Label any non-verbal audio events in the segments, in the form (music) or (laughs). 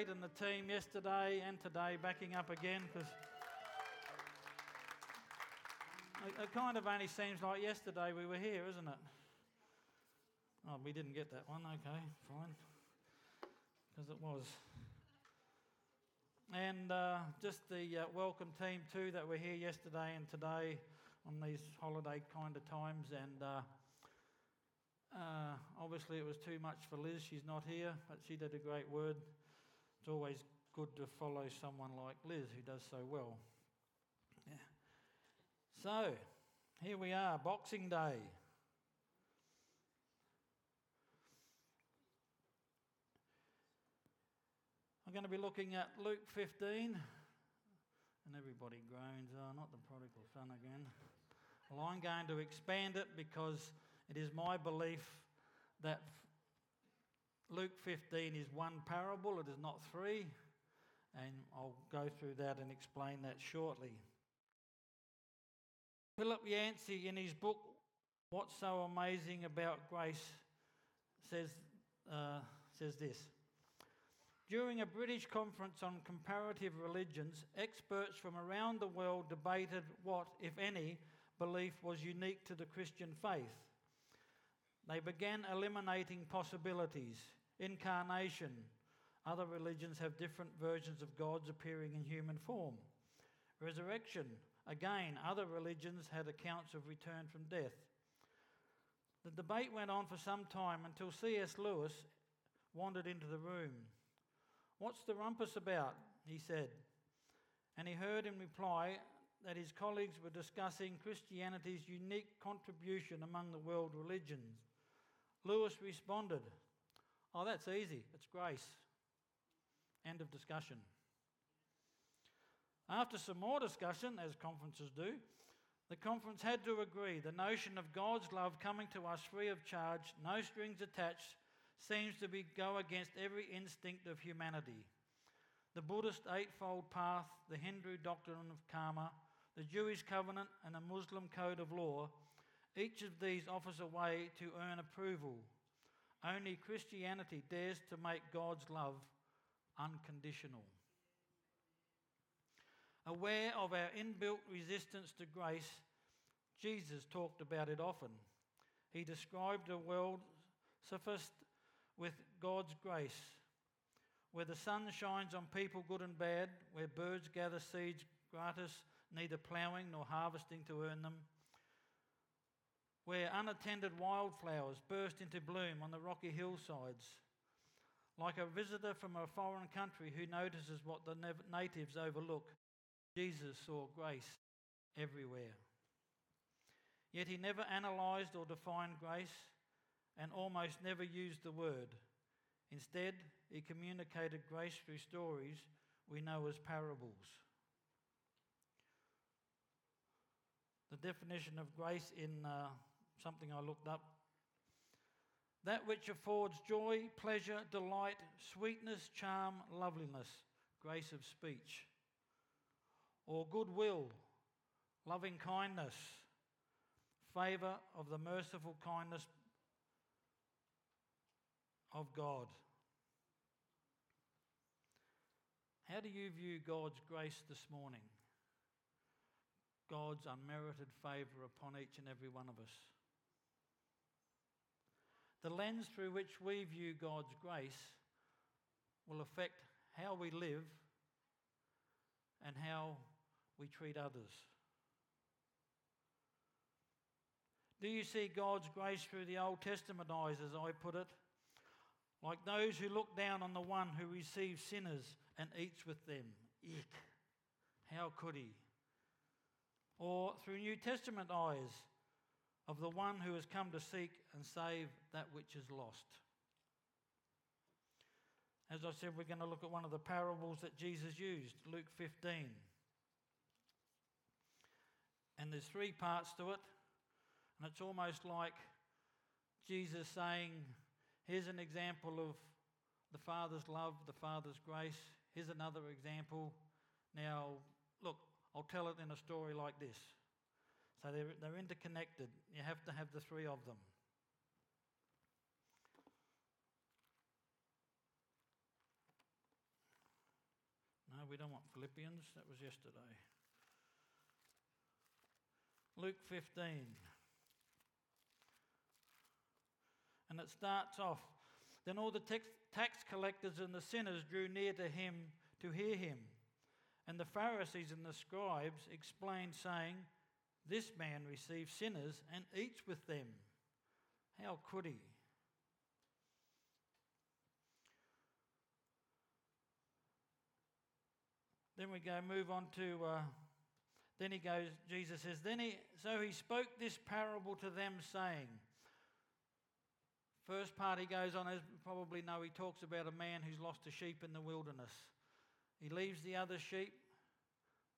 Kate and the team yesterday and today backing up again because it kind of only seems like yesterday we were here, isn't it? Oh, we didn't get that one. Okay, fine. Because it was. And uh, just the uh, welcome team, too, that were here yesterday and today on these holiday kind of times. And uh, uh, obviously, it was too much for Liz. She's not here, but she did a great word. Always good to follow someone like Liz who does so well. Yeah. So, here we are, Boxing Day. I'm going to be looking at Luke 15, and everybody groans, oh, not the prodigal son again. Well, I'm going to expand it because it is my belief that Luke 15 is one parable, it is not three, and I'll go through that and explain that shortly. Philip Yancey, in his book, What's So Amazing About Grace, says, uh, says this. During a British conference on comparative religions, experts from around the world debated what, if any, belief was unique to the Christian faith. They began eliminating possibilities. Incarnation. Other religions have different versions of gods appearing in human form. Resurrection. Again, other religions had accounts of return from death. The debate went on for some time until C.S. Lewis wandered into the room. What's the rumpus about? he said. And he heard in reply that his colleagues were discussing Christianity's unique contribution among the world religions. Lewis responded, Oh, that's easy. It's grace. End of discussion. After some more discussion, as conferences do, the conference had to agree the notion of God's love coming to us free of charge, no strings attached, seems to be, go against every instinct of humanity. The Buddhist Eightfold Path, the Hindu doctrine of karma, the Jewish covenant, and the Muslim code of law, each of these offers a way to earn approval. Only Christianity dares to make God's love unconditional. Aware of our inbuilt resistance to grace, Jesus talked about it often. He described a world sufficed with God's grace, where the sun shines on people good and bad, where birds gather seeds gratis, neither ploughing nor harvesting to earn them, where unattended wildflowers burst into bloom on the rocky hillsides. Like a visitor from a foreign country who notices what the natives overlook, Jesus saw grace everywhere. Yet he never analysed or defined grace and almost never used the word. Instead, he communicated grace through stories we know as parables. The definition of grace in uh, something I looked up that which affords joy, pleasure, delight, sweetness, charm, loveliness, grace of speech, or goodwill, loving kindness, favour of the merciful kindness of God. How do you view God's grace this morning? God's unmerited favour upon each and every one of us. The lens through which we view God's grace will affect how we live and how we treat others. Do you see God's grace through the Old Testament eyes, as I put it? like those who look down on the one who receives sinners and eats with them. Ick. How could he? Or through New Testament eyes of the one who has come to seek and save that which is lost. As I said, we're going to look at one of the parables that Jesus used, Luke 15. And there's three parts to it, and it's almost like Jesus saying, Here's an example of the Father's love, the Father's grace. Here's another example. Now, look, I'll tell it in a story like this. So they're, they're interconnected. You have to have the three of them. No, we don't want Philippians, that was yesterday. Luke 15. And it starts off Then all the tax collectors and the sinners drew near to him to hear him. And the Pharisees and the scribes explained, saying, This man receives sinners and eats with them. How could he? Then we go move on to. Uh, then he goes. Jesus says. Then he. So he spoke this parable to them, saying. First part he goes on, as probably know, he talks about a man who's lost a sheep in the wilderness. He leaves the other sheep.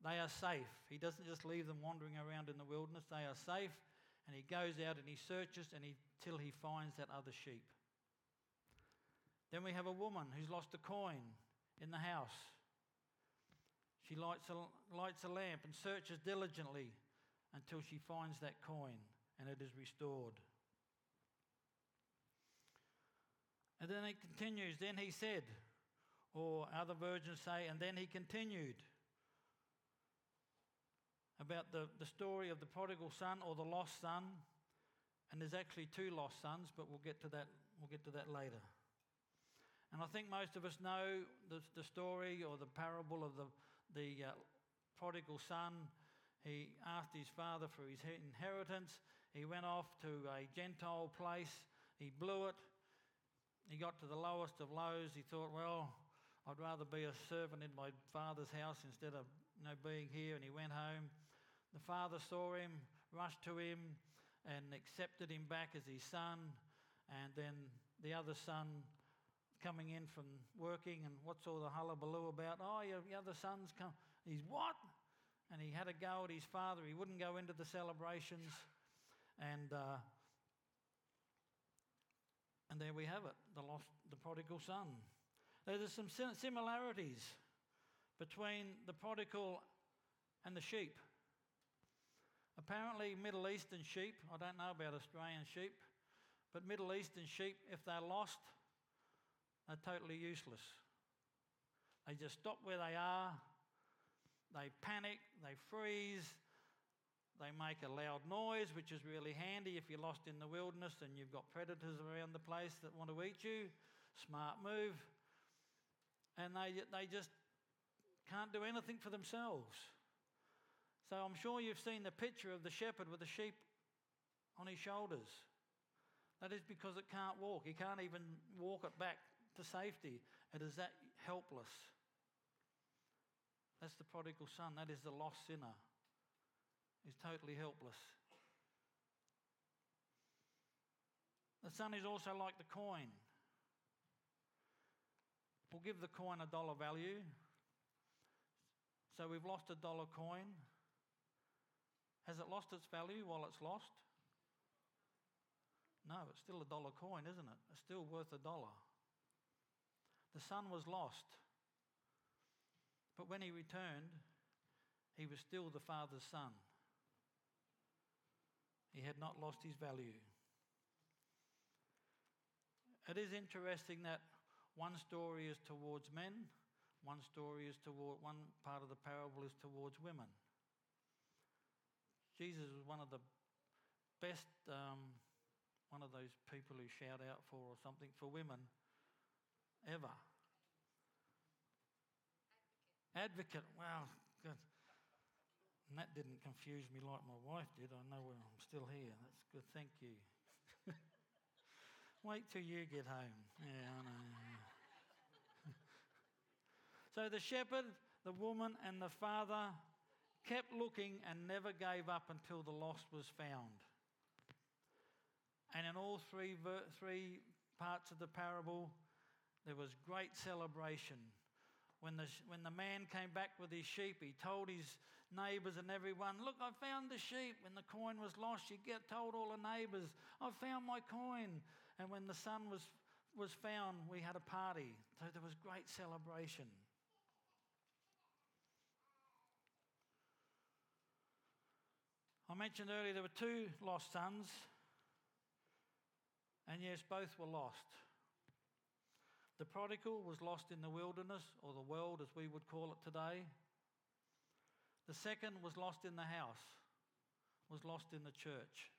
They are safe. He doesn't just leave them wandering around in the wilderness. They are safe. And he goes out and he searches and he, till he finds that other sheep. Then we have a woman who's lost a coin in the house. She lights a, lights a lamp and searches diligently until she finds that coin and it is restored. And then it continues. Then he said, or other versions say, and then he continued about the, the story of the prodigal son or the lost son. And there's actually two lost sons, but we'll get to that, we'll get to that later. And I think most of us know the, the story or the parable of the, the uh, prodigal son. He asked his father for his inheritance. He went off to a Gentile place. He blew it. He got to the lowest of lows. He thought, well, I'd rather be a servant in my father's house instead of you know, being here. And he went home. The father saw him, rushed to him, and accepted him back as his son. And then the other son coming in from working, and what's all the hullabaloo about? Oh, your, your other son's come. He's what? And he had a go at his father. He wouldn't go into the celebrations. And, uh, and there we have it the, lost, the prodigal son. There's some similarities between the prodigal and the sheep. Apparently, Middle Eastern sheep, I don't know about Australian sheep, but Middle Eastern sheep, if they're lost, are totally useless. They just stop where they are, they panic, they freeze, they make a loud noise, which is really handy if you're lost in the wilderness and you've got predators around the place that want to eat you. Smart move and they, they just can't do anything for themselves. So I'm sure you've seen the picture of the shepherd with the sheep on his shoulders. That is because it can't walk. He can't even walk it back to safety. It is that helpless. That's the prodigal son. That is the lost sinner. He's totally helpless. The son is also like the coin. We'll give the coin a dollar value. So we've lost a dollar coin. Has it lost its value while it's lost? No, it's still a dollar coin, isn't it? It's still worth a dollar. The son was lost. But when he returned, he was still the father's son. He had not lost his value. It is interesting that one story is towards men, one story is toward one part of the parable is towards women. Jesus was one of the best, um, one of those people who shout out for or something for women ever. Advocate. Advocate. Wow, good. And that didn't confuse me like my wife did. I know I'm still here. That's good. Thank you. (laughs) Wait till you get home. Yeah, I know. (laughs) So the shepherd, the woman, and the father kept looking and never gave up until the lost was found. And in all three, three parts of the parable, there was great celebration. When the, when the man came back with his sheep, he told his neighbours and everyone, Look, I found the sheep. When the coin was lost, you get told all the neighbours, I found my coin. And when the son was, was found, we had a party. So there was great celebration. I mentioned earlier there were two lost sons, and yes, both were lost. The prodigal was lost in the wilderness, or the world as we would call it today. The second was lost in the house, was lost in the church.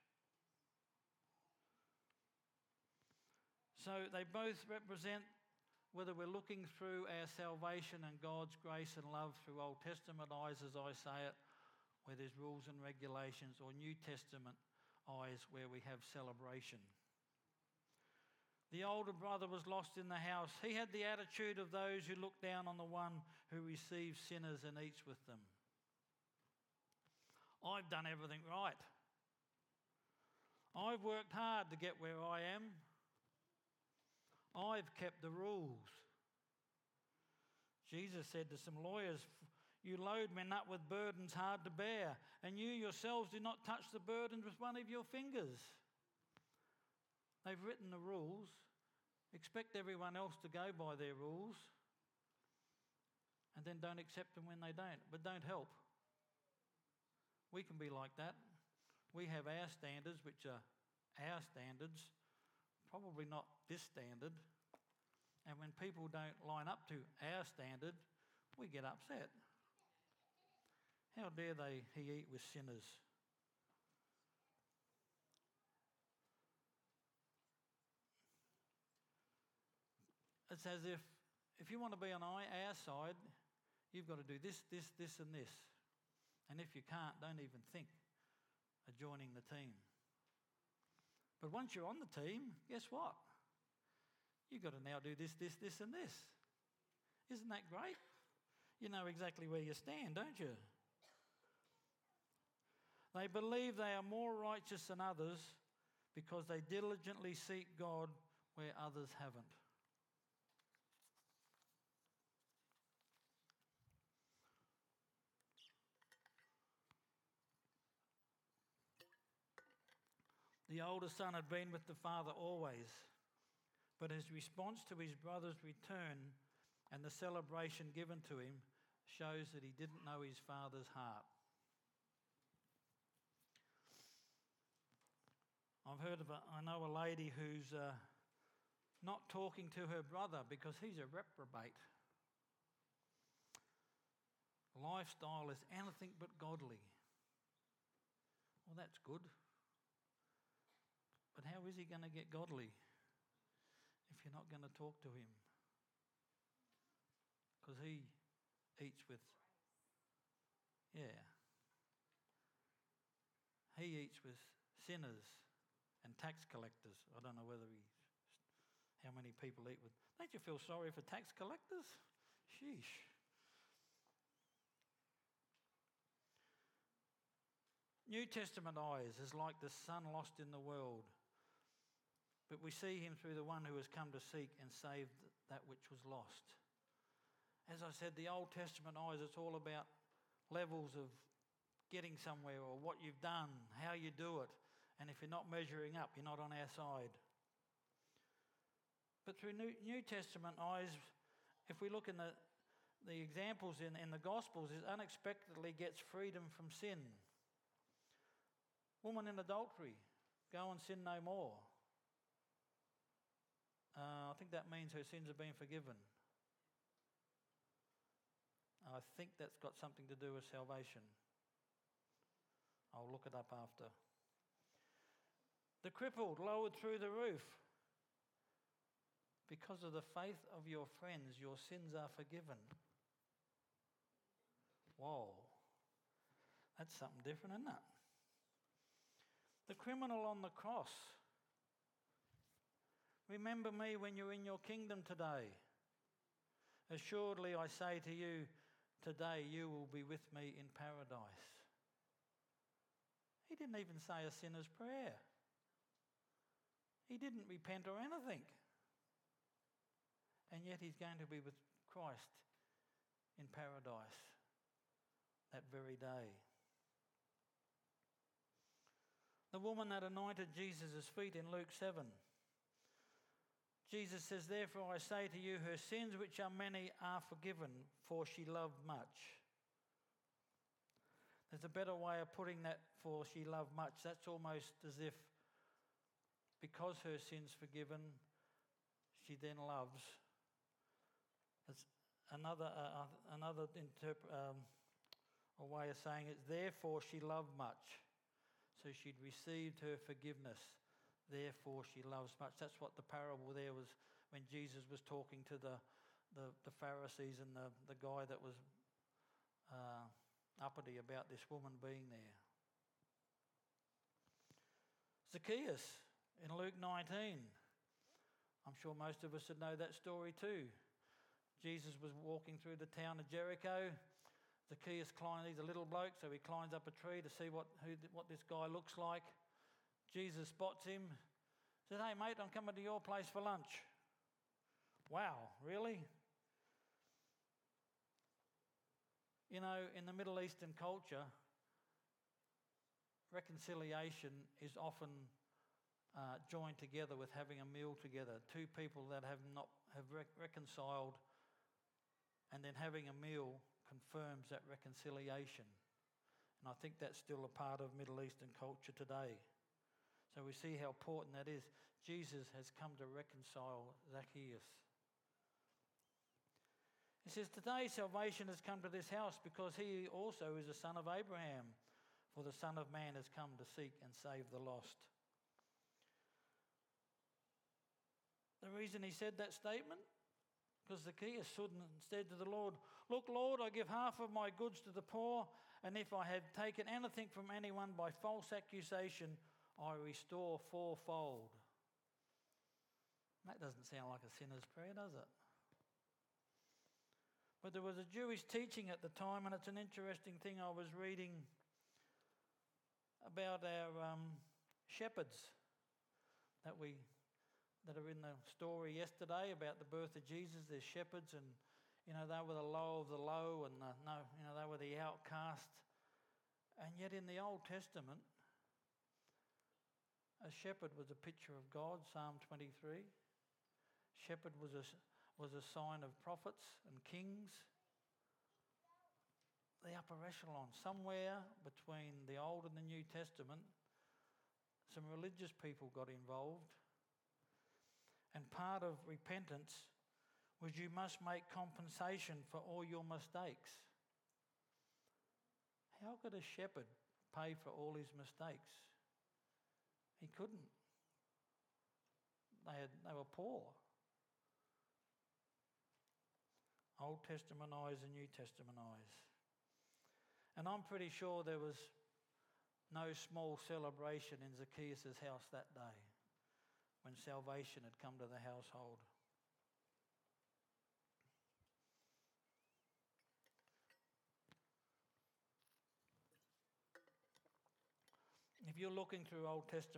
So they both represent whether we're looking through our salvation and God's grace and love through Old Testament eyes, as I say it, where there's rules and regulations, or New Testament eyes where we have celebration. The older brother was lost in the house. He had the attitude of those who look down on the one who receives sinners and eats with them. I've done everything right. I've worked hard to get where I am. I've kept the rules. Jesus said to some lawyers, You load men up with burdens hard to bear, and you yourselves do not touch the burdens with one of your fingers. They've written the rules, expect everyone else to go by their rules, and then don't accept them when they don't, but don't help. We can be like that. We have our standards, which are our standards, probably not this standard. And when people don't line up to our standard, we get upset. How dare they he eat with sinners? It's as if if you want to be on our side, you've got to do this, this, this, and this. And if you can't, don't even think of joining the team. But once you're on the team, guess what? You've got to now do this, this, this, and this. Isn't that great? You know exactly where you stand, don't you? They believe they are more righteous than others because they diligently seek God where others haven't. The older son had been with the father always, but his response to his brother's return and the celebration given to him shows that he didn't know his father's heart. I've heard of a, I know a lady who's uh, not talking to her brother because he's a reprobate. Lifestyle is anything but godly. Well, that's good. But how is he going to get godly if you're not going to talk to him? Because he eats with, yeah. He eats with sinners and tax collectors. I don't know whether he, how many people eat with. Don't you feel sorry for tax collectors? Sheesh. New Testament eyes is like the son lost in the world but we see him through the one who has come to seek and save that which was lost. As I said, the Old Testament eyes, it's all about levels of getting somewhere or what you've done, how you do it. And if you're not measuring up, you're not on our side. But through New, Testament eyes, if we look in the, the examples in, in the Gospels, it unexpectedly gets freedom from sin. Woman in adultery, go and sin no more. Uh, I think that means her sins have been forgiven. I think that's got something to do with salvation. I'll look it up after. The crippled lowered through the roof. Because of the faith of your friends, your sins are forgiven. Whoa. That's something different, isn't it? The criminal on the cross Remember me when you're in your kingdom today. Assuredly, I say to you, today you will be with me in paradise. He didn't even say a sinner's prayer, he didn't repent or anything. And yet he's going to be with Christ in paradise that very day. The woman that anointed Jesus' feet in Luke 7 Jesus says, Therefore I say to you, her sins, which are many, are forgiven, for she loved much. There's a better way of putting that, for she loved much. That's almost as if because her sin's forgiven, she then loves It's another, uh, uh, another interp- um, a way of saying it, therefore she loved much. So she'd received her forgiveness. Therefore she loves much. That's what the parable there was when Jesus was talking to the, the, the Pharisees and the, the guy that was uh, uppity about this woman being there. Zacchaeus in Luke 19. I'm sure most of us would know that story too. Jesus was walking through the town of Jericho. Zacchaeus climbs, he's a little bloke, so he climbs up a tree to see what, who, what this guy looks like. Jesus spots him, says, Hey, mate, I'm coming to your place for lunch. Wow, really? You know, in the Middle Eastern culture, reconciliation is often uh, joined together with having a meal together. Two people that have not have rec- reconciled, and then having a meal confirms that reconciliation. And I think that's still a part of Middle Eastern culture today. So we see how important that is. Jesus has come to reconcile Zacchaeus. He says, Today salvation has come to this house because he also is a son of Abraham, for the Son of Man has come to seek and save the lost. The reason he said that statement because Zacchaeus stood and said to the Lord, Look, Lord, I give half of my goods to the poor, and if I have taken anything from anyone by false accusation, I restore fourfold. That doesn't sound like a sinner's prayer, does it? But there was a Jewish teaching at the time, and it's an interesting thing I was reading about our um, shepherds that we that are in the story yesterday about the birth of Jesus. There's shepherds, and you know they were the low of the low, and the, no, you know they were the outcast. And yet, in the Old Testament, a shepherd was a picture of God. Psalm 23. Shepherd was a was a sign of prophets and kings. The upper echelon, somewhere between the Old and the New Testament, some religious people got involved and part of repentance was you must make compensation for all your mistakes. How could a shepherd pay for all his mistakes? He couldn't. They, had, they were poor. Old Testament eyes and New Testament eyes. And I'm pretty sure there was no small celebration in Zacchaeus' house that day when salvation had come to the household. If you're looking through Old Testament,